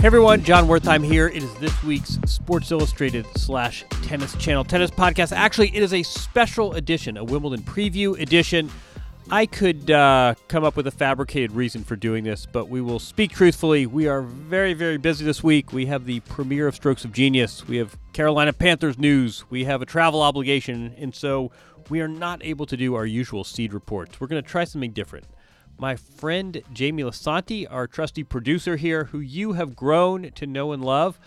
Hey everyone, Jon Wertheim here. It is this week's Sports Illustrated slash Tennis Channel Tennis Podcast. Actually, it is a special edition, a Wimbledon preview edition. I could uh, come up with a fabricated reason for doing this, but we will speak truthfully. We are very, very busy this week. We have the premiere of Strokes of Genius. We have Carolina Panthers news. We have a travel obligation, and so we are not able to do our usual seed reports. We're going to try something different my friend Jamie Lisanti, our trusty producer here, who you have grown to know and love.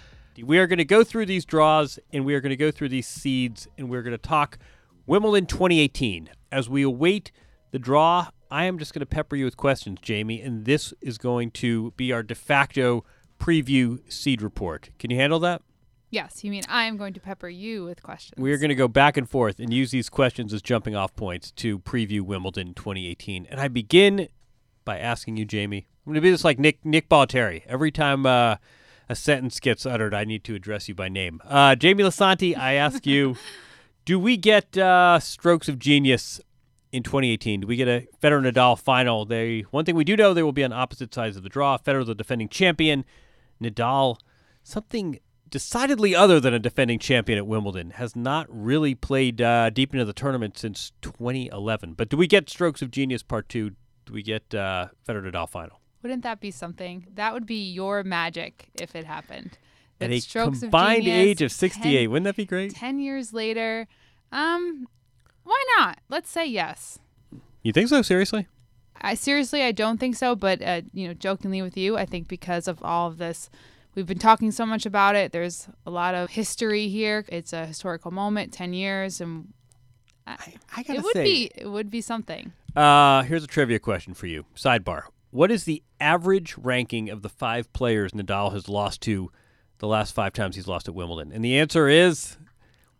We are going to go through these draws and we are going to go through these seeds and we're going to talk Wimbledon 2018. As we await the draw, I am just going to pepper you with questions, Jamie, and this is going to be our de facto preview seed report. Can you handle that? Yes, you mean I am going to pepper you with questions. We are going to go back and forth and use these questions as jumping off points to preview Wimbledon 2018. And I begin by asking you, Jamie. I'm going to be just like Nick Nick Terry. Every time uh, a sentence gets uttered, I need to address you by name. Uh, Jamie Lisanti, I ask you, do we get uh, strokes of genius in 2018? Do we get a Federer Nadal final? They one thing we do know they will be on opposite sides of the draw. Federer, the defending champion, Nadal, something decidedly other than a defending champion at Wimbledon, has not really played uh, deep into the tournament since 2011. But do we get Strokes of Genius Part 2 we get uh, Federer Nadal final? Wouldn't that be something? That would be your magic if it happened. At a strokes of combined genius, age of 68. 10 Wouldn't that be great? Ten years later, um, why not? Let's say yes. You think so? Seriously? I seriously, I don't think so. But uh, you know, jokingly with you, I think because of all of this, we've been talking so much about it. There's a lot of history here. It's a historical moment, ten years, and I, I gotta it would say- be it would be something. Uh, here's a trivia question for you. Sidebar. What is the average ranking of the five players Nadal has lost to the last five times he's lost at Wimbledon? And the answer is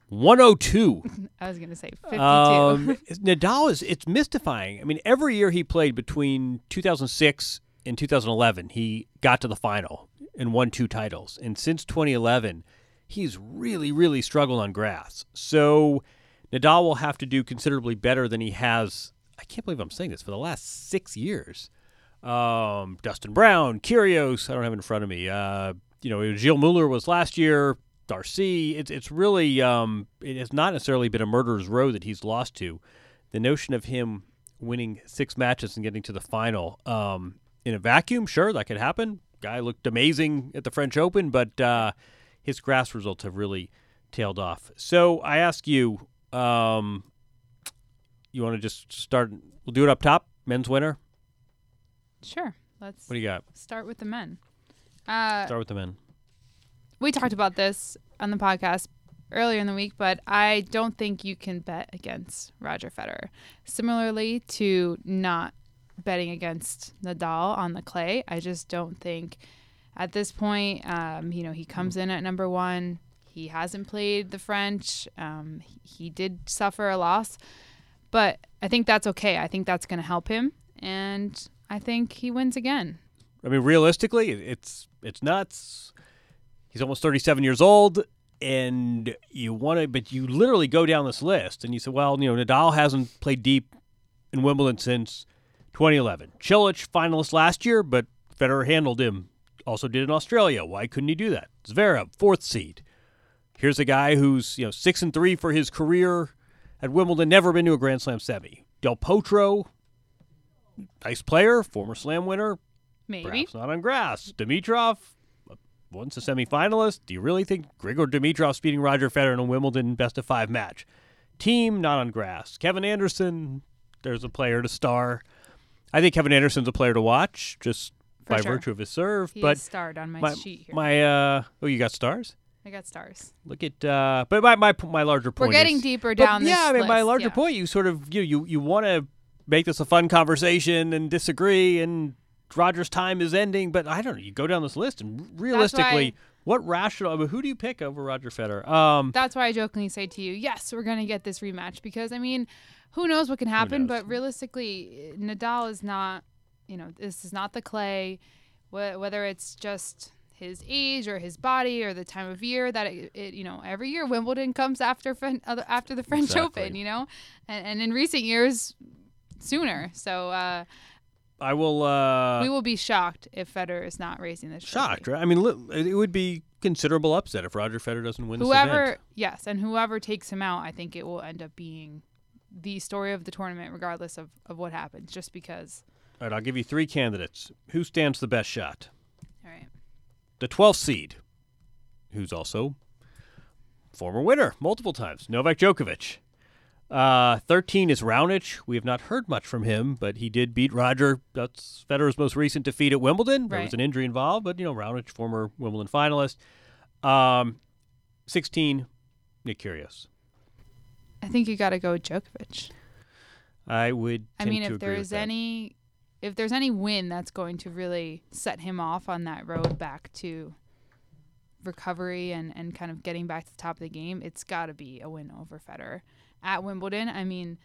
102. I was gonna say fifty-two. Um, Nadal is it's mystifying. I mean, every year he played between 2006 and 2011, he got to the final and won two titles. And since 2011, he's really, really struggled on grass. So Nadal will have to do considerably better than he has. Can't believe I'm saying this for the last six years. Um, Dustin Brown, Kyrgios, I don't have in front of me. Uh, you know, Gilles Muller was last year. Darcy, it's it's really um, it has not necessarily been a murderer's row that he's lost to. The notion of him winning six matches and getting to the final um, in a vacuum, sure, that could happen. Guy looked amazing at the French Open, but uh, his grass results have really tailed off. So I ask you, um, you want to just start? We'll do it up top. Men's winner. Sure. Let's What do you got? start with the men. Uh, Start with the men. we talked about this on the podcast earlier in the week, but I don't think you can bet against Roger Federer. Similarly to not betting against Nadal on the clay. I just don't think at this point, um, you know, he comes in at number one. He hasn't played the French. Um, he- he did suffer a loss, but I think that's okay. I think that's going to help him, and I think he wins again. I mean, realistically, it's it's nuts. He's almost 37 years old, and you want to, but you literally go down this list, and you say, well, you know, Nadal hasn't played deep in Wimbledon since 2011. Cilic finalist last year, but Federer handled him. Also did in Australia. Why couldn't he do that? Zverev, fourth seed. Here's a guy who's you know six and three for his career at Wimbledon, never been to a Grand Slam semi. Del Potro, nice player, former Slam winner, Maybe. Perhaps not on grass. Dimitrov, once a semifinalist. Do you really think Grigor Dimitrov's beating Roger Federer in a Wimbledon best of five match? Team, not on grass. Kevin Anderson, there's a player to star. I think Kevin Anderson's a player to watch just For by sure. virtue of his serve. He but starred on my, my, sheet here. my uh, oh, you got stars. I got stars. Look at, uh, but my my my larger point. We're getting is- deeper down this Yeah, I mean, my larger yeah. point, you sort of you you you want to make this a fun conversation and disagree, and Roger's time is ending. But I don't know. You go down this list, and realistically, what rational? I mean, who do you pick over Roger Federer? Um, That's why I jokingly say to you, yes, we're going to get this rematch because I mean, who knows what can happen, but realistically, Nadal is not, you know, this is not the clay. Wh- Whether it's just his age or his body or the time of year that it, it you know, every year Wimbledon comes after after the French Exactly. Open, you know, and, and in recent years, sooner. So uh, I will. Uh, we will be shocked if Federer is not raising this. trophy. shocked, right? I mean, it would be considerable upset if Roger Federer doesn't win this whoever yes and whoever takes him out i think it will end up being the story of the tournament regardless of, of what happens just because All right, I'll give you three candidates. Who stands the best shot? Right the 12th seed, who's also former winner multiple times, Novak Djokovic. Uh, 13 is Raonic. We have not heard much from him, but he did beat Roger. That's Federer's most recent defeat at Wimbledon. There was an injury involved, but you know Raonic, former Wimbledon finalist. Um, 16, Nick Kyrgios. i think you got to go with djokovic I would. i mean if agree there's any if there's any win that's going to really set him off on that road back to recovery and, and kind of getting back to the top of the game, it's got to be a win over Federer at Wimbledon. I mean,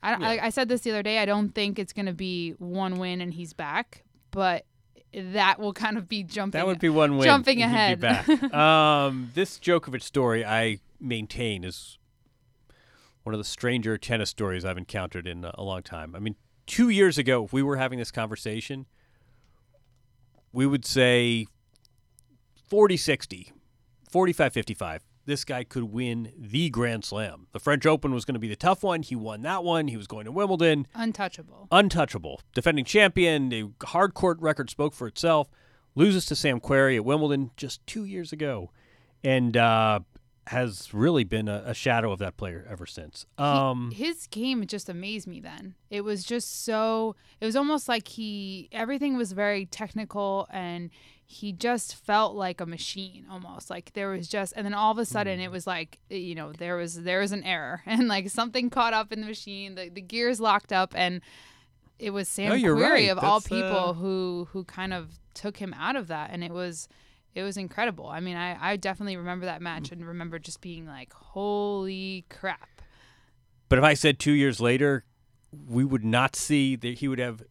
I, don't I, I said this the other day. I don't think it's going to be one win and he's back, but that will kind of be jumping. That would be one win. Jumping ahead. Be back. um, this Djokovic story, I maintain, is one of the stranger tennis stories I've encountered in a, a long time. I mean, two years ago, if we were having this conversation, we would say 40 60, 45 55. This guy could win the Grand Slam. The French Open was going to be the tough one. He won that one. He was going to Wimbledon Untouchable. untouchable. Defending champion, the hard court record spoke for itself. Loses to Sam Querrey at Wimbledon just two years ago, and uh, has really been a, a shadow of that player ever since. Um, his game just amazed me then. It was just so it was almost like he everything was very technical and he just felt like a machine almost. Like there was just and then all of a sudden Mm. it was like you know, there was there was an error and like something caught up in the machine, the, the gears locked up and it was Sam No, Querrey right. of all people uh, who who kind of took him out of that and it was it was incredible. I mean, I, I definitely remember that match mm. and remember just being like, holy crap. but if I said two years later, we would not see that he would have,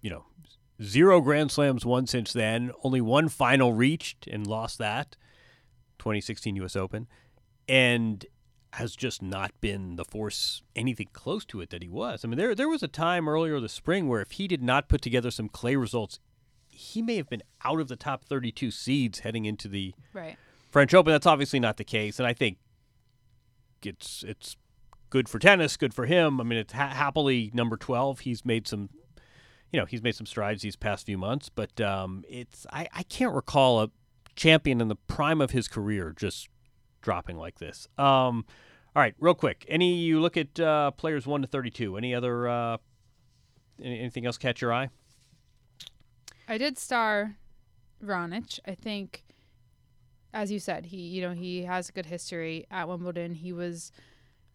you know, zero Grand Slams won since then, only one final reached and lost that, 2016 U.S. Open, and has just not been the force anything close to it that he was. I mean, there there was a time earlier this spring where if he did not put together some clay results, he may have been out of the top 32 seeds heading into the Right. French Open. That's obviously not the case, and I think it's it's good for tennis, good for him. I mean, it's ha- happily number 12. He's made some, you know, he's made some strides these past few months, but um, it's I, I can't recall a champion in the prime of his career just dropping like this. Um, all right, real quick. Any you look at uh, players one to 32. Any other uh, any- anything else catch your eye? I did star Raonic. I think, as you said, he you know he has a good history at Wimbledon. He was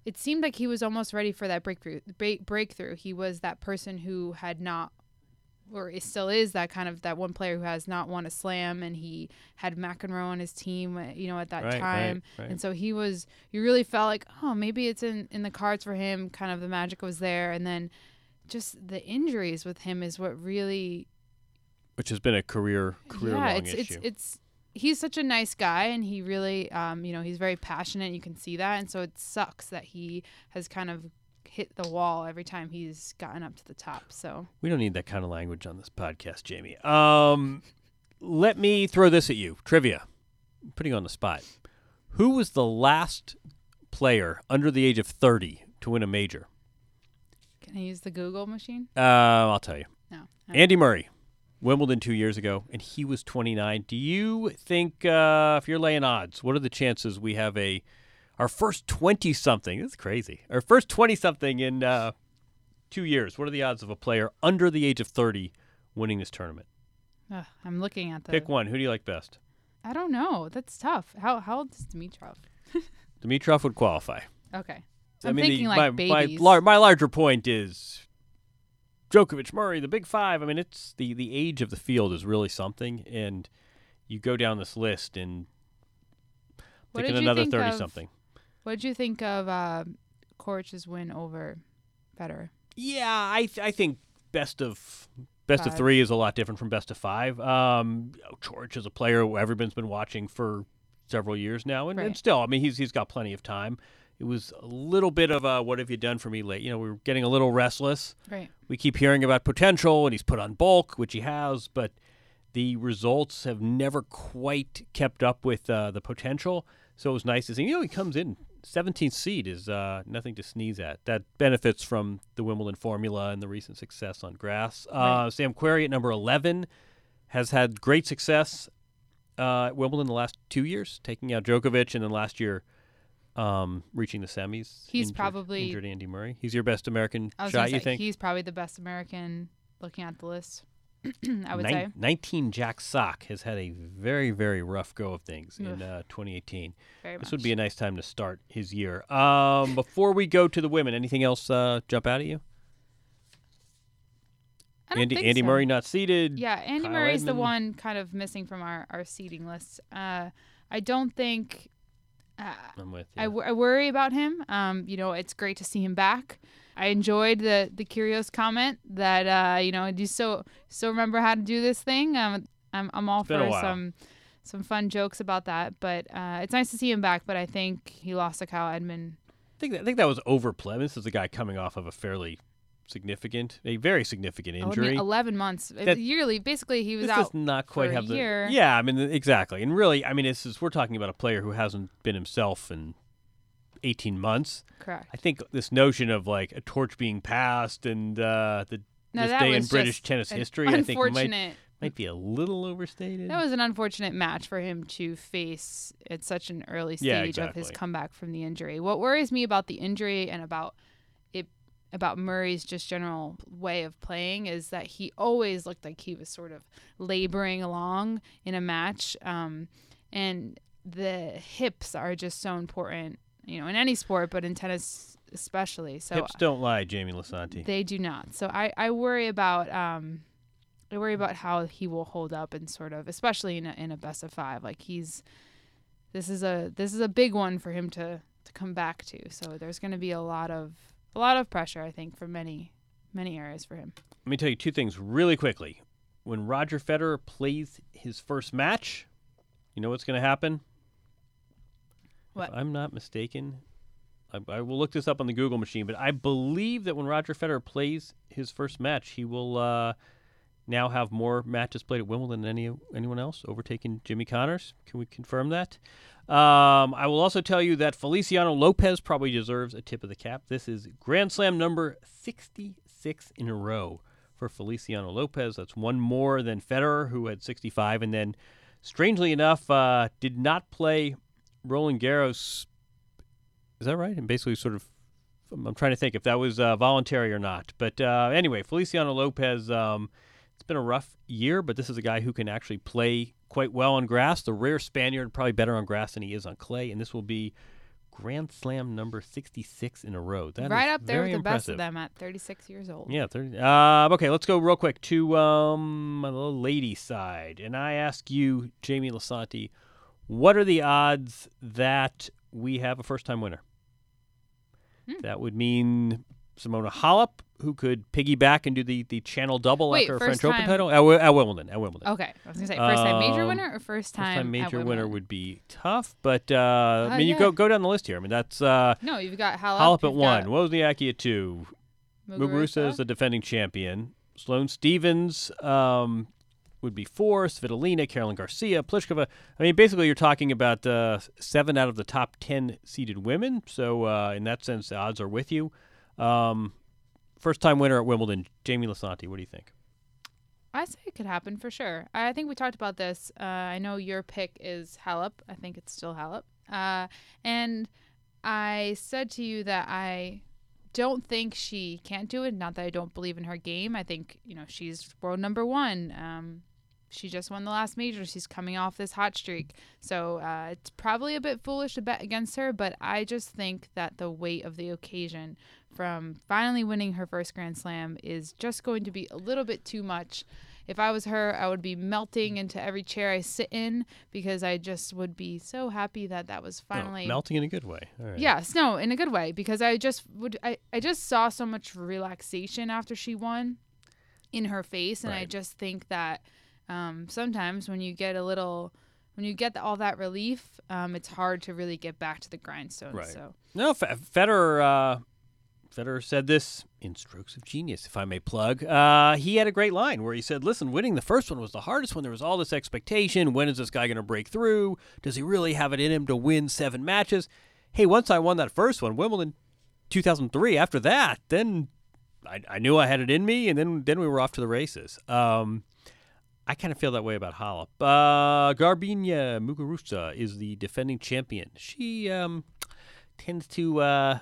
it seemed like he was almost ready for that breakthrough. Break, breakthrough. He was that person who had not, or it still is that kind of that one player who has not won a slam, and he had McEnroe on his team, uh, you know, at that Right, right, time, right. and so he was. You really felt like, oh, maybe it's in in the cards for him. Kind of the magic was there, and then just the injuries with him is what really which has been a career career yeah, long it's issue. it's it's he's such a nice guy and he really um you know he's very passionate you can see that and so it sucks that he has kind of hit the wall every time he's gotten up to the top so we don't need that kind of language on this podcast, Jamie. Um, let me throw this at you. Trivia. I'm putting you on the spot. Who was the last player under the age of 30 to win a major? can i use the google machine Uh, I'll tell you. no Andy Murray, Wimbledon two years ago, and he was 29. Do you think, uh, if you're laying odds, what are the chances we have a our first 20 something? This is crazy. Our first 20 something in uh, two years. What are the odds of a player under the age of 30 winning this tournament? Ugh, i'm looking at the Pick one. Who do you like best? i don't know that's tough how how old is dimitrov Dimitrov would qualify. okay I i'm mean, thinking the, like my, my, babies lar- my larger point is Djokovic, Murray, the big five. I mean, it's the, the age of the field is really something, and you go down this list and What thinking another think thirty of- something. what did you think of uh Coric's win over Federer? Yeah, I th- I think best of best of three is a lot different from best of five. Um, George is a player who everyone's been watching for several years now, and, and still, I mean, he's he's got plenty of time. It was a little bit of a what have you done for me late? You know, we were getting a little restless. Right. We keep hearing about potential, and he's put on bulk, which he has, but the results have never quite kept up with uh, the potential. So it was nice to see. You know, he comes in 17th seed is uh, nothing to sneeze at. That benefits from the Wimbledon formula and the recent success on grass. Uh, Right. Sam Querrey at number 11 has had great success uh, at Wimbledon the last two years, taking out Djokovic, and then last year um, reaching the semis. He's injured- probably- injured Andy Murray. He's your best American shot, gonna you say think? he's probably the best American looking at the list. I would Nin- say 19 Jack Sock has had a very, very rough go of things in uh, 2018. very This much. would be a nice time to start his year. Um, before we go to the women, anything else uh, jump out at you? I don't Andy, Andy so. Murray not seated. Yeah, Andy Kyle Murray's the one kind of missing from our our seating list. Uh, I don't think. Uh, I'm with you. w- I worry about him. Um, you know, it's great to see him back. I enjoyed the the Kyrgios comment that uh, you know, do you still still remember how to do this thing? Um, I'm I'm all for some some fun jokes about that. But uh, it's nice to see him back. But I think he lost to Kyle Edmund. I think that, I think that was overplay. This is a guy coming off of a fairly significant, a very significant I mean, injury. Eleven months uh, That- yearly. Basically, he was this out. does not quite for a have the year. yeah. I mean, exactly, and really, I mean, this is we're talking about a player who hasn't been himself in 18 months. Correct. I think this notion of like a torch being passed and uh, the No, this day in British tennis history, I think might Unfortunate. might be a little overstated. That was an unfortunate match for him to face at such an early stage Yeah, of his comeback from the injury. What worries me about the injury and about about Murray's just general way of playing is that he always looked like he was sort of laboring along in a match. Um, and the hips are just so important, you know, in any sport, but in tennis especially. So Hips don't lie, Jamie Lisanti. they do not. So I, I worry about um I worry about how he will hold up and sort of especially in a, in a best of 5. Like he's this is a this is a big one for him to to come back to. So there's going to be a lot of a lot of pressure I think for many many areas for him. Let me tell you two things really quickly. When Roger Federer plays his first match, you know what's going to happen? What? If I'm not mistaken, I, I will look this up on the Google machine, but I believe that when Roger Federer plays his first match, he will uh, now have more matches played at Wimbledon than any anyone else, overtaking Jimmy Connors. Can we confirm that? Um, I will also tell you that Feliciano Lopez probably deserves a tip of the cap. This is Grand Slam number 66 in a row for Feliciano Lopez. That's one more than Federer, who had 65, and then, strangely enough, uh, did not play Roland Garros. Is that right? And basically, sort of, I'm trying to think if that was uh, voluntary or not. But uh, anyway, Feliciano Lopez. Um, been a rough year, but this is a guy who can actually play quite well on grass. The rare Spaniard, probably better on grass than he is on clay, and this will be Grand Slam number 66 in a row. That right is up there very with the best of them at 36 years old. Yeah, 30. Uh, okay, let's go real quick to um, the lady side. And I ask you, Jamie Lisanti, what are the odds that we have a first time winner? Hmm. That would mean Simona Halep, who could piggyback and do the, the channel double Wait, after a French Open time- title at, at Wimbledon. At Wimbledon. Okay, I was gonna say first time major Um, winner or first time. First time major winner would be tough, but uh, I Oh, mean, you go go down the list here. I mean, that's uh, No, you've got Halep. Halep at one, Wozniacki at two, Muguruza is the defending champion. Sloane Stevens um, would be four. Svitolina, Caroline Garcia, Pliskova. I mean, basically, you're talking about uh, seven out of the top ten seeded women. So, uh, in that sense, the odds are with you. Um, first time winner at Wimbledon, Jamie Lisanti. What do you think? I say it could happen for sure. I think we talked about this. Uh, I know your pick is Halep. I think it's still Halep. Uh, and I said to you that I don't think she can't do it. Not that I don't believe in her game. I think you know she's world number one. Um, she just won the last major. She's coming off this hot streak. So uh, it's probably a bit foolish to bet against her, but I just think that the weight of the occasion from finally winning her first Grand Slam is just going to be a little bit too much. If I was her, I would be melting into every chair I sit in because I just would be so happy that that was Oh, finally melting in a good way. All right. Yes, no, in a good way because I just would I, I just saw so much relaxation after she won in her face and I just think that um, sometimes when you get a little when you get all that relief, um, it's hard to really get back to the grindstone. Right. So No, F- Federer. Uh, Federer said this in Strokes of Genius, if I may plug. Uh, he had a great line where he said, "Listen, winning the first one was the hardest one. There was all this expectation. When is this guy going to break through? Does he really have it in him to win seven matches? Hey, once I won that first one, Wimbledon, 2003. After that, then I, I knew I had it in me, and then then we were off to the races." Um, I kind of feel that way about Halep. Uh, Garbiñe Muguruza is the defending champion. She um, tends to uh,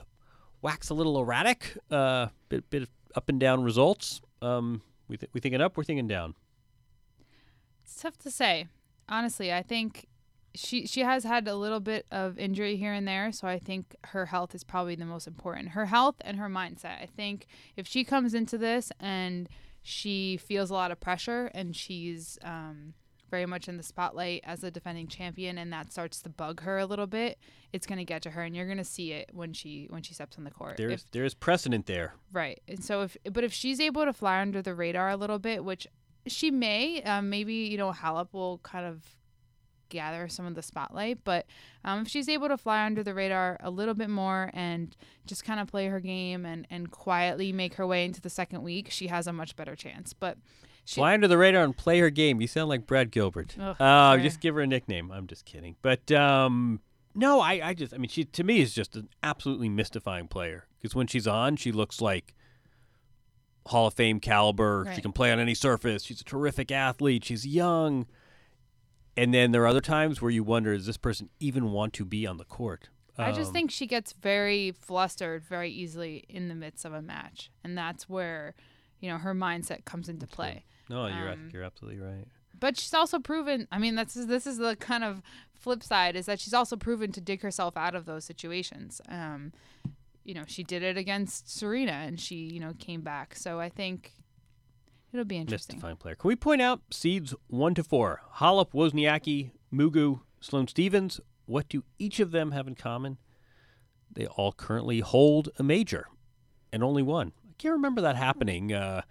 wax a little erratic, uh, bit bit of up and down results. Um, we th- we thinking up, we're thinking down. It's tough to say. Honestly, I think she she has had a little bit of injury here and there, so I think her health is probably the most important. Her health and her mindset. I think if she comes into this and she feels a lot of pressure and she's um, very much in the spotlight as a defending champion, and that starts to bug her a little bit, it's going to get to her, and you're going to see it when she when she steps on the court. There's If- there's precedent there. Right. And so if but if she's able to fly under the radar a little bit, which she may, um, maybe you know Halep will kind of gather some of the spotlight, but um, if she's able to fly under the radar a little bit more and just kind of play her game and and quietly make her way into the second week, she has a much better chance. But she, Fly under the radar and play her game. You sound like Brad Gilbert. Oh, uh, sure. just give her a nickname. I'm just kidding. But um, no, I, I just I mean she to me is just an absolutely mystifying player because when she's on, she looks like Hall of Fame caliber. She can play on any surface. She's a terrific athlete. She's young. And then there are other times where you wonder, does this person even want to be on the court? I just Um, think she gets very flustered very easily in the midst of a match, and that's where you know her mindset comes into play. No, you're um, you're absolutely right. but she's also proven i mean that's this is the kind of flip side is that she's also proven to dig herself out of those situations um you know she did it against serena and she you know came back so i think it'll be interesting Mystifying player. Can we point out seeds one to four? Halep, Wozniacki, Mugu, Sloane Stevens. What do each of them have in common? They all currently hold a major, and only one. I can't remember that happening. Uh,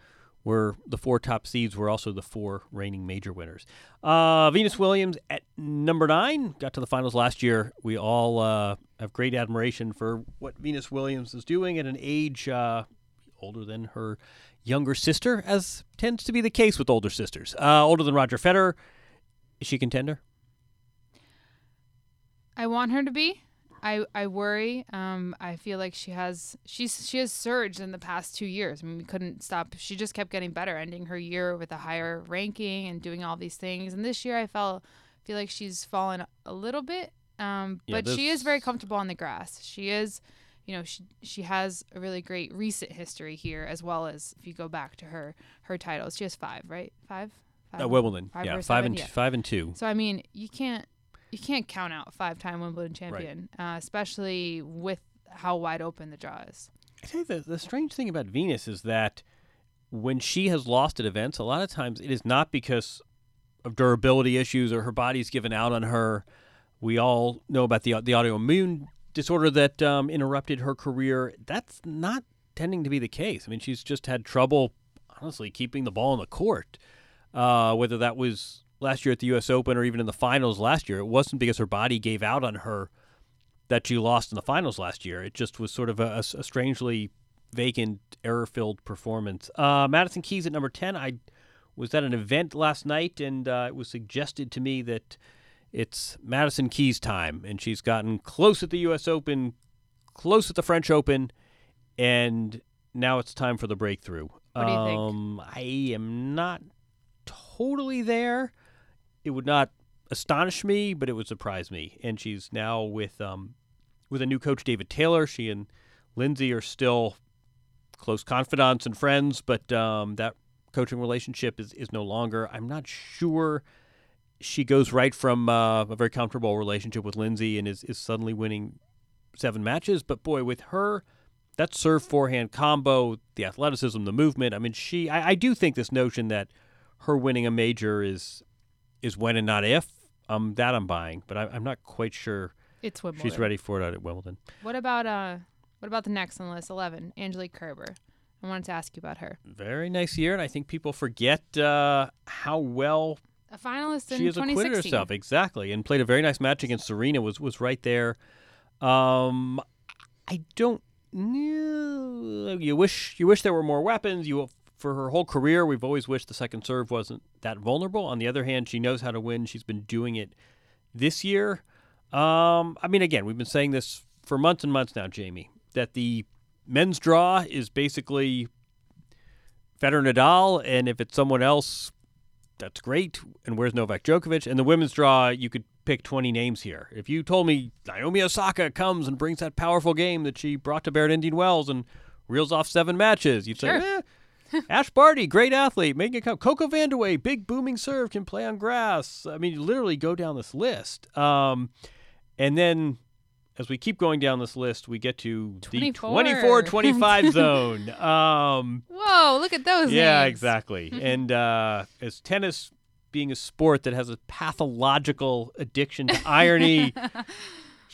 where the four top seeds were also the four reigning major winners. Uh, Venus Williams at number nine got to the finals last year. We all uh, have great admiration for what Venus Williams is doing at an age uh, older than her younger sister, as tends to be the case with older sisters. Uh, older than Roger Federer. Is she contender? i want her to be I, I worry. Um, I feel like she has she's she has surged in the past two years. I mean, we couldn't stop. She just kept getting better, ending her year with a higher ranking and doing all these things. And this year, I felt feel like she's fallen a little bit. Um, Yeah, but she is very comfortable on the grass. She is, you know, she she has a really great recent history here, as well as if you go back to her her titles. She has five, right? Five. five Uh, Wimbledon. five yeah, five seven? and five and two. So I mean, you can't you can't count out five-time Wimbledon champion, uh, especially with how wide open the draw is. I you, the, the strange thing about Venus is that when she has lost at events, a lot of times it is not because of durability issues or her body's given out on her. We all know about the the autoimmune disorder that um, interrupted her career. That's not tending to be the case. I mean, she's just had trouble, honestly, keeping the ball in the court. Uh, whether that was last year at the U.S. Open or even in the finals last year, it wasn't because her body gave out on her that she lost in the finals last year. It just was sort of a, a strangely vacant, error-filled performance. Uh, Madison Keys at number ten. I was at an event last night, and uh, it was suggested to me that it's Madison Keys time, and she's gotten close at the U.S. Open, close at the French Open, and now it's time for the breakthrough. What do you think? Um, I am not totally there. It would not astonish me, but it would surprise me. And she's now with um, with a new coach, David Taylor. She and Lindsay are still close confidants and friends, but um, that coaching relationship is, is no longer. I'm not sure she goes right from uh, a very comfortable relationship with Lindsay and is, is suddenly winning seven matches. But boy, with her, that serve forehand combo, the athleticism, the movement. I mean, she. I, I do think this notion that her winning a major is is when and not if. Um, that I'm buying, but I, I'm not quite sure It's Wimbledon. she's ready for it at Wimbledon. What about uh? What about the next on the list, eleven, Angelique Kerber? I wanted to ask you about her. Very nice year, and I think people forget uh, how well A finalist in she has 2016. acquitted herself exactly, and played a very nice match against Serena. Was was right there. Um, I don't. You wish you wish there were more weapons. You for her whole career, we've always wished the second serve wasn't that vulnerable. On the other hand, she knows how to win. She's been doing it this year. Um, I mean, again, we've been saying this for months and months now, Jamie, that the men's draw is basically Federer Nadal, and if it's someone else, that's great. And where's Novak Djokovic? And the women's draw, you could pick 20 names here. If you told me Naomi Osaka comes and brings that powerful game that she brought to Barrett Indian Wells and reels off seven matches, you'd Sure. say, eh. Ash Barty, great athlete, making it come. Coco Vandeweghe, big booming serve, can play on grass. I mean, you literally go down this list. Um, and then as we keep going down this list, we get to the 24. 24-25 zone. Um, Whoa! Look at those yeah, names. exactly. and uh, as tennis being a sport that has a pathological addiction to irony,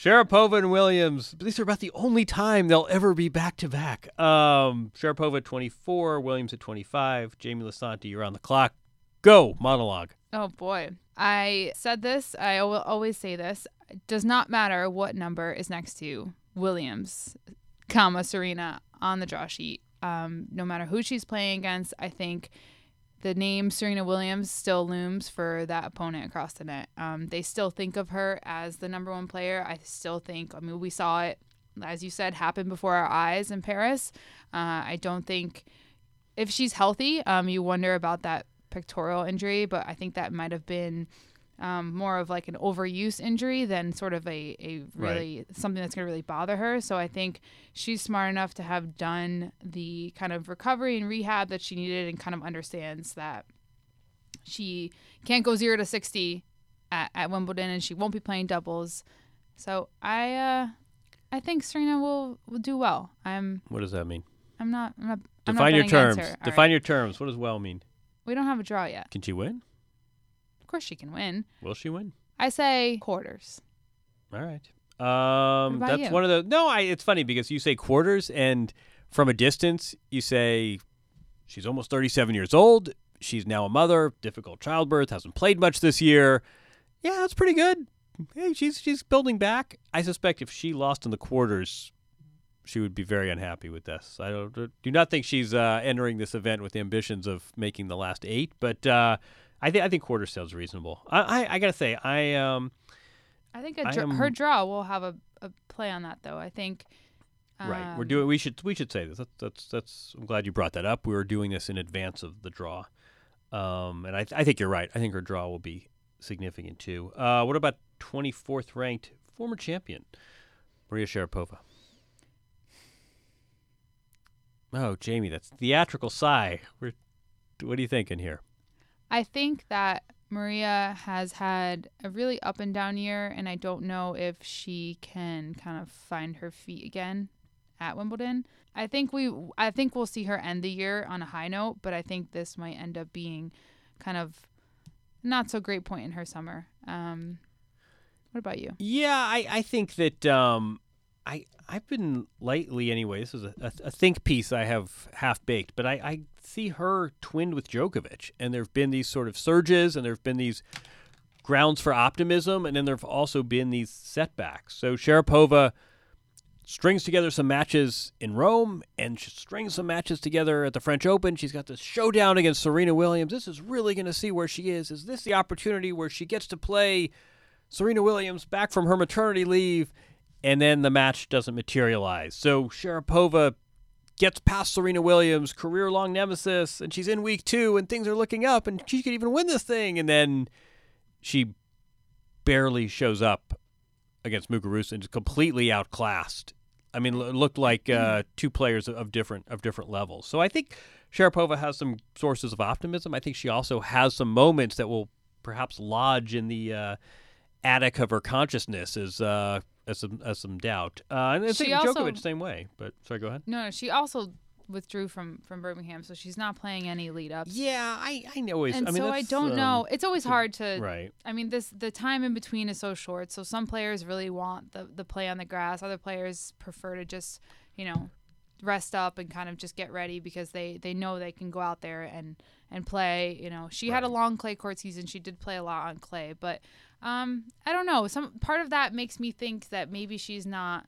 Sharapova and Williams, these are about the only time they'll ever be back to back. Um, Sharapova at 24, Williams at 25. Jamie Lisanti, you're on the clock. Go, monologue. Oh boy. I said this, I will always say this. It does not matter what number is next to Williams, comma Serena on the draw sheet. Um, no matter who she's playing against, I think the name Serena Williams still looms for that opponent across the net. Um, they still think of her as the number one player. I still think, I mean, we saw it, as you said, happen before our eyes in Paris. Uh, I don't think if she's healthy, um, you wonder about that pectoral injury, but I think that might have been um, more of like an overuse injury than sort of a, a really something that's going to really bother her. So I think she's smart enough to have done the kind of recovery and rehab that she needed and kind of understands that she can't go zero to 60 at, at Wimbledon and she won't be playing doubles. So I, uh, I think Serena will, will do well. I'm, What does that mean? I'm not, I'm not, I'm not Define your terms. against her. All Define right. your terms. What does well mean? We don't have a draw yet. Can she win? Of course she can win. Will she win? I say quarters. All right. Um, that's you? one of the. No, I. It's funny because you say quarters, and from a distance, you say she's almost 37 years old. She's now a mother. Difficult childbirth. Hasn't played much this year. Yeah, that's pretty good. Hey, she's she's building back. I suspect if she lost in the quarters, she would be very unhappy with this. I don't, do not think she's uh, entering this event with ambitions of making the last eight, but uh, I think I think quarters sounds reasonable. I, I, I gotta say, I um. I think a I dr- am- her draw will have a, a play on that though. I think. Right. We're um, doing. We should. We should say this. That's. That's. That's. I'm glad you brought that up. We were doing this in advance of the draw, um, and I. I think you're right. I think her draw will be significant too. Uh, what about 24th ranked former champion Maria Sharapova? Oh, Jamie, that's theatrical sigh. We're, what are you thinking here? I think that Maria has had a really up and down year, and I don't know if she can kind of find her feet again at Wimbledon. I think we, I think we'll see her end the year on a high note, but I think this might end up being kind of not so great point in her summer. Um, what about you? Yeah, I, I think that um, I I've been lately anyway. This is a, a, think piece I have half baked, but I, I see her twinned with Djokovic, and there have been these sort of surges, and there have been these grounds for optimism, and then there have also been these setbacks. So Sharapova strings together some matches in Rome and she strings some matches together at the French Open. She's got this showdown against Serena Williams. This is really going to see where she is. Is this the opportunity where she gets to play Serena Williams back from her maternity leave and then the match doesn't materialize? So Sharapova gets past Serena Williams, career long nemesis, and she's in week two and things are looking up and she could even win this thing. And then she barely shows up against Muguruza and is completely outclassed I mean, it looked like uh, two players of different of different levels. So I think Sharapova has some sources of optimism. I think she also has some moments that will perhaps lodge in the uh, attic of her consciousness as uh, as some as some doubt. Uh, and I think also, Djokovic same way. But sorry, go ahead. No, no, she also withdrew from from Birmingham, so she's not playing any lead ups. Yeah, I I know. And I mean, so I don't um, know. It's always hard to. Right. I mean, this the time in between is so short. So some players really want the the play on the grass. Other players prefer to just you know rest up and kind of just get ready because they they know they can go out there and and play. You know, she had a long clay court season. She did play a lot on clay, but um, I don't know. Some part of that makes me think that maybe she's not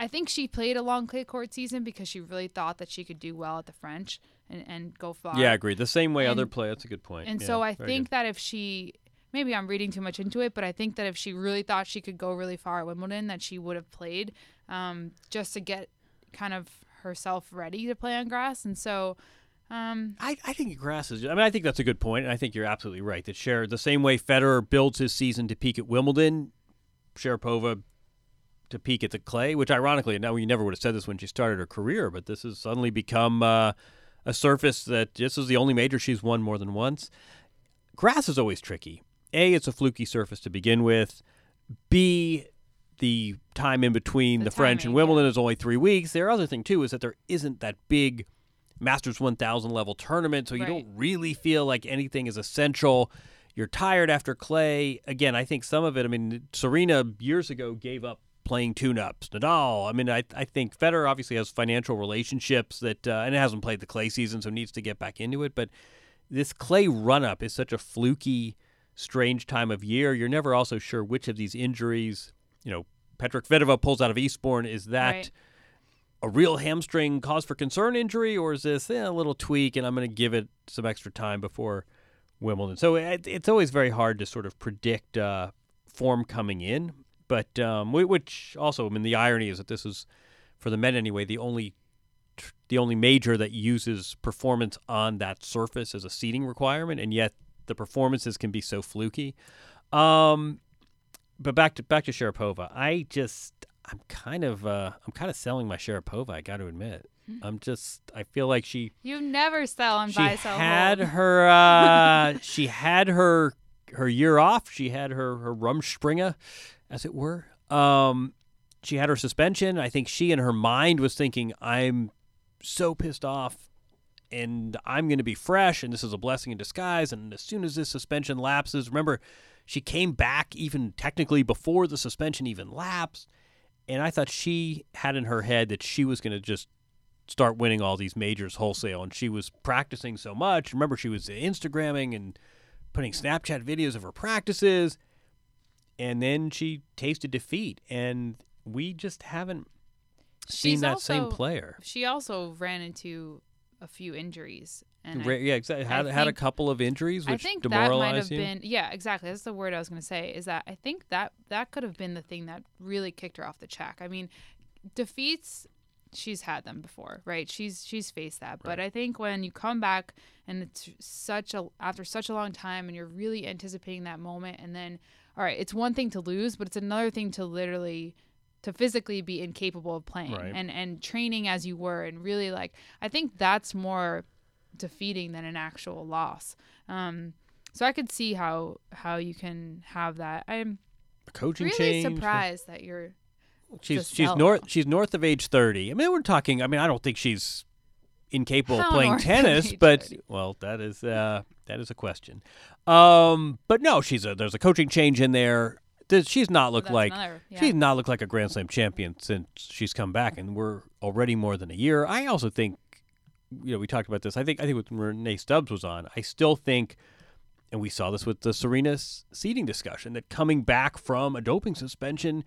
I think she played a long clay court season because she really thought that she could do well at the French and, and go far. Yeah, I agree. The same way And- other play. That's a good point. And Yeah, so I think good. that if she, maybe I'm reading too much into it, but I think that if she really thought she could go really far at Wimbledon, that she would have played um, just to get kind of herself ready to play on grass. And so, um, I, I think grass is. I mean, I think that's a good point, and I think you're absolutely right. That Cher, the same way Federer builds his season to peak at Wimbledon, Sharapova to peak at the clay. Which, ironically, now we never would have said this when she started her career, but this has suddenly become uh, a surface that this is the only major she's won more than once. Grass is always tricky. A, it's a fluky surface to begin with. B, the time in between the, The French and timing, Wimbledon is only three weeks. Their other thing too is that there isn't that big Masters 1000 level tournament, so you Right. don't really feel like anything is essential. You're tired after clay. Again, I think some of it. I mean, Serena years ago gave up playing tune-ups. Nadal. I mean, I I think Federer obviously has financial relationships that, uh, and it hasn't played the clay season, so needs to get back into it. But this clay run-up is such a fluky, strange time of year. You're never also sure which of these injuries. You know, Petra Kvitova pulls out of Eastbourne. Is that Right. A real hamstring cause for concern injury, or is this eh, a little tweak and I'm going to give it some extra time before Wimbledon? So it, it's always very hard to sort of predict uh, form coming in. But um, which also, I mean, the irony is that this is, for the men anyway, the only the only major that uses performance on that surface as a seating requirement, and yet the performances can be so fluky. Um, but back to back to Sharapova, I just I'm kind of uh, I'm kind of selling my Sharapova. I got to admit, I'm just I feel like she you never sell and she buy, sell, had hold. her uh, she had her her year off. She had her her Rumspringa, as it were. Um, she had her suspension. I think she in her mind was thinking, "I'm so pissed off, and I'm going to be fresh, and this is a blessing in disguise." And as soon as this suspension lapses, remember, she came back even technically before the suspension even lapsed. And I thought she had in her head that she was going to just start winning all these majors wholesale. And she was practicing so much. Remember, she was Instagramming and putting Snapchat videos of her practices. And then she tasted defeat. And we just haven't seen She's that same player. She also ran into a few injuries. And I- yeah, exactly. Had, I had a couple of injuries, I which think that might have you. been yeah, exactly. That's the word I was going to say. Is that I think that that could have been the thing that really kicked her off the track. I mean, defeats she's had them before, right? She's she's faced that. But I think when you come back and it's such a after such a long time and you're really anticipating that moment and then all right, it's one thing to lose, but it's another thing to literally to physically be incapable of playing Right. and and training as you were and really like I think that's more defeating than an actual loss. Um, So I could see how how you can have that. I'm A coaching really change. surprised that you're. She's she's north she's north of age thirty. I mean, we're talking. I mean, I don't think she's incapable How of playing tennis, but 30? well, that is uh, that is a question. Um, but no, she's a there's a coaching change in there. She's not looked that's like another- yeah. she's not looked like a Grand Slam champion since she's come back, and we're already more than a year. I also think, you know, we talked about this. I think I think with when Rennae Stubbs was on, I still think, and we saw this with the Serena's seating discussion, that coming back from a doping suspension,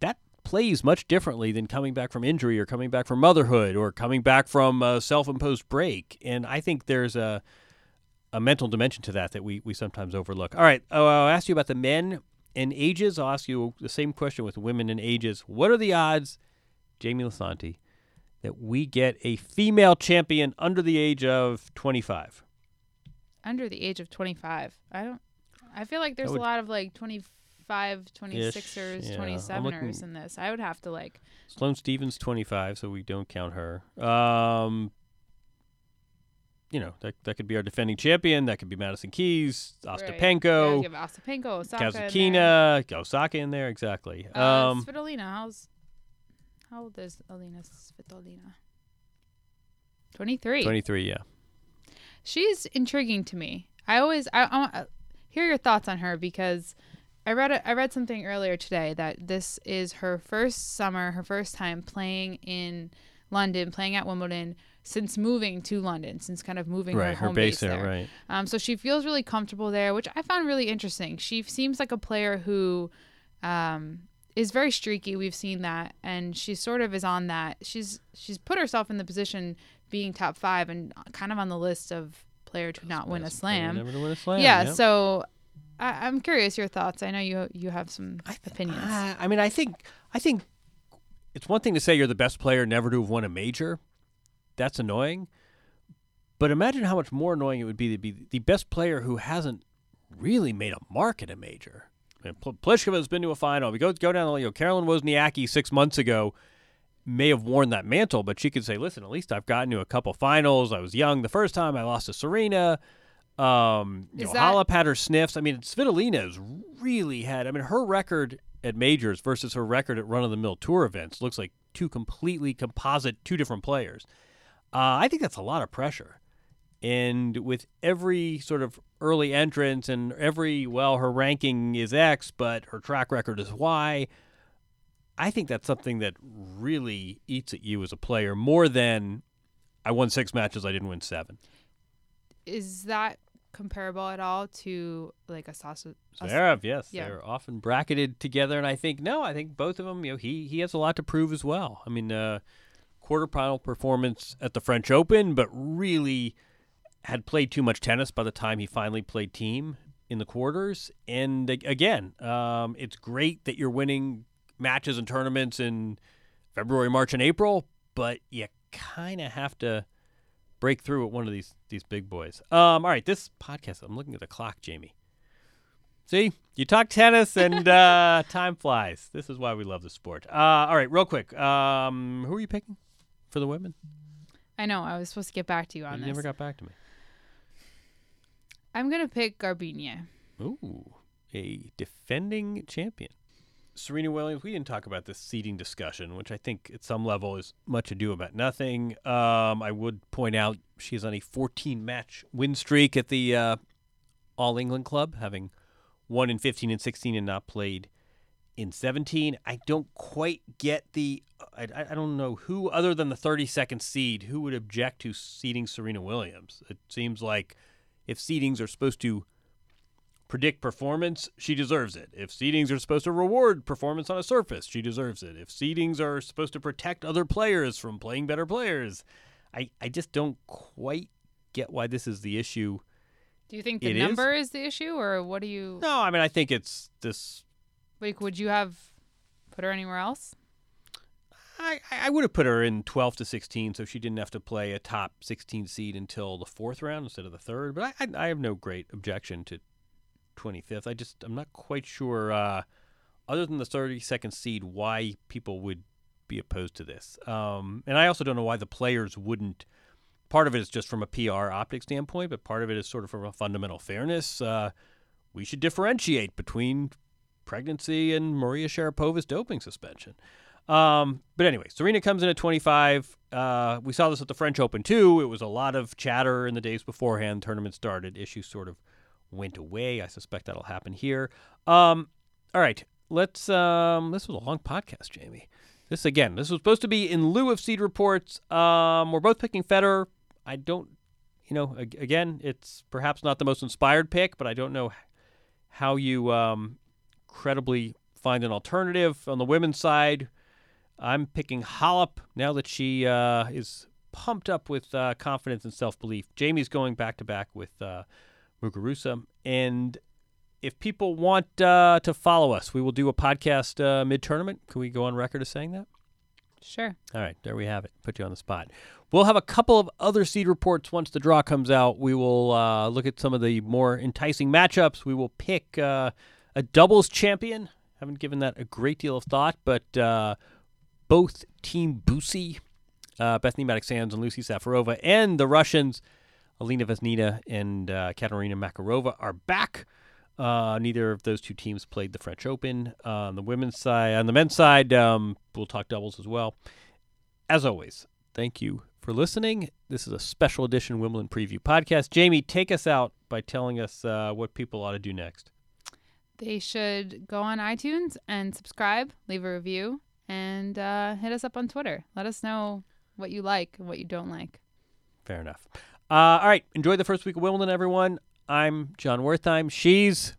that plays much differently than coming back from injury or coming back from motherhood or coming back from a self-imposed break. And I think there's a a mental dimension to that that we, we sometimes overlook. All right, oh, I'll ask you about the men and ages. I'll ask you the same question with women in ages. What are the odds, Jamie Lisanti, that we get a female champion under the age of 25? under the age of 25. I don't. I feel like there's would- a lot of like 25, 26ers, yeah. 27ers looking- in this. I would have to like. Sloane Stephens 25, so we don't count her. Um, you know, that, that could be our defending champion. That could be Madison Keys, Right. Ostapenko, Yeah, give Ostapenko, Osaka. in there. Kasatkina, Osaka in there, exactly. Uh, Um, Svitolina, how's how old is Alina Svitolina? 23. 23, yeah. She's intriguing to me. I always I, I want hear your thoughts on her because I read a, I read something earlier today that this is her first summer, her first time playing in London, playing at Wimbledon since moving to London, since kind of moving Right, her her home base base there, there. right. Um, so she feels really comfortable there, which I found really interesting. She seems like a player who um, is very streaky. We've seen that, and she sort of is on that. She's she's put herself in the position being top five and kind of on the list of player to not win a slam. Never to win a slam. yeah, yep. so I, I'm curious your thoughts. I know you you have some opinions. Uh, I mean, I think I think it's one thing to say you're the best player never to have won a major. That's annoying. But imagine how much more annoying it would be to be the best player who hasn't really made a mark at a major. I mean, Pliskova has been to a final. We go go down the you know, Caroline Wozniacki six months ago may have worn that mantle, but she could say, "Listen, at least I've gotten to a couple finals. I was young the first time. I lost to Serena. Um, you Is know, that- Halep had her sniffs. I mean, Svitolina has really had. I mean, her record at majors versus her record at run-of-the-mill tour events looks like two completely composite, two different players. Uh, I think that's a lot of pressure. And with every sort of early entrance and every, well, her ranking is X, but her track record is Y, I think that's something that really eats at you as a player more than I won six matches, I didn't win seven. Is that comparable at all to like a sausage? Zverev, yes, yeah. they're often bracketed together, and I think no, I think both of them. You know, he he has a lot to prove as well. I mean, uh, quarterfinal performance at the French Open, but really had played too much tennis by the time he finally played Thiem in the quarters. And again, um, it's great that you're winning matches and tournaments in February, March, and April, but you kind of have to break through at one of these these big boys. Um, all right, this podcast. I'm looking at the clock, Jamie. See, you talk tennis and uh, time flies. This is why we love the sport. Uh, all right, real quick. Um, who are you picking for the women? I know. I was supposed to get back to you on you this. never got back to me. I'm gonna pick Garbiñe. Ooh, a defending champion. Serena Williams, we didn't talk about this seeding discussion, which I think at some level is much ado about nothing. Um, I would point out she's on a 14 match win streak at the uh, All England Club, having won in 15 and 16 and not played in 17. I don't quite get the. I, I don't know who, other than the 32nd seed, who would object to seeding Serena Williams. It seems like if seedings are supposed to predict performance, she deserves it. If seedings are supposed to reward performance on a surface, she deserves it. If seedings are supposed to protect other players from playing better players, I, I just don't quite get why this is the issue. Do you think the It is? number is? the issue, or what do you No, I mean I think it's this like? Would you have put her anywhere else? I, I would have put her in 12 to 16 so she didn't have to play a top 16 seed until the fourth round instead of the third. But I, I, I have no great objection to 25th. I just, I'm not quite sure, uh, other than the 32nd seed, why people would be opposed to this. Um, and I also don't know why the players wouldn't part of it is just from a PR optic standpoint, but part of it is sort of from a fundamental fairness. Uh, we should differentiate between pregnancy and Maria Sharapova's doping suspension. Um, but anyway, Serena comes in at 25. Uh, we saw this at the French Open too. It was a lot of chatter in the days beforehand. Tournament started. Issues sort of went away. I suspect that'll happen here. Um, all right, let's. Um, this was a long podcast, Jamie. This again. This was supposed to be in lieu of seed reports. Um, we're both picking Federer. I don't. You know, again, it's perhaps not the most inspired pick, but I don't know how you um, credibly find an alternative on the women's side. I'm picking Halep now that she uh, is pumped up with uh, confidence and self belief. Jamie's going back to back with uh, Muguruza. And if people want uh, to follow us, we will do a podcast uh, mid tournament. Can we go on record as saying that? Sure. All right, there we have it. Put you on the spot. We'll have a couple of other seed reports once the draw comes out. We will uh, look at some of the more enticing matchups. We will pick uh, a doubles champion. Haven't given that a great deal of thought, but uh, both Team Bucie, uh, Bethanie Mattek-Sands and Lucie Safarova, and the Russians, Elena Vesnina and uh, Katerina Makarova, are back. Uh, neither of those two teams played the French Open. Uh, on the women's side, on the men's side, um, we'll talk doubles as well. As always, thank you for listening. This is a special edition Wimbledon preview podcast. Jamie, take us out by telling us uh, what people ought to do next. They should go on iTunes and subscribe, leave a review, and uh, hit us up on Twitter. Let us know what you like and what you don't like. Fair enough. Uh, all right, enjoy the first week of Wimbledon, everyone. I'm Jon Wertheim. She's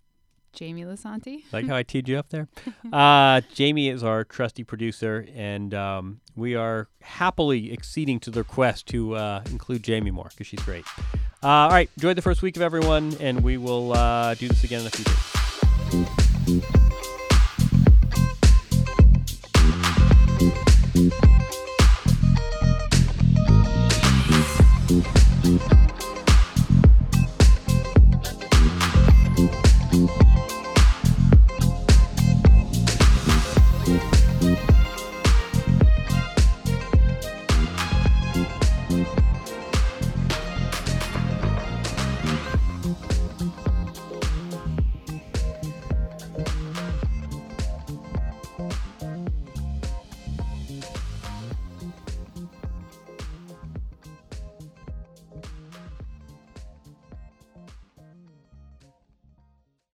Jamie Lisanti. like how I teed you up there. Uh, Jamie is our trusty producer, and um, we are happily acceding to the request to uh, include Jamie more because she's great. Uh, all right, enjoy the first week of everyone, and we will uh, do this again in a few days.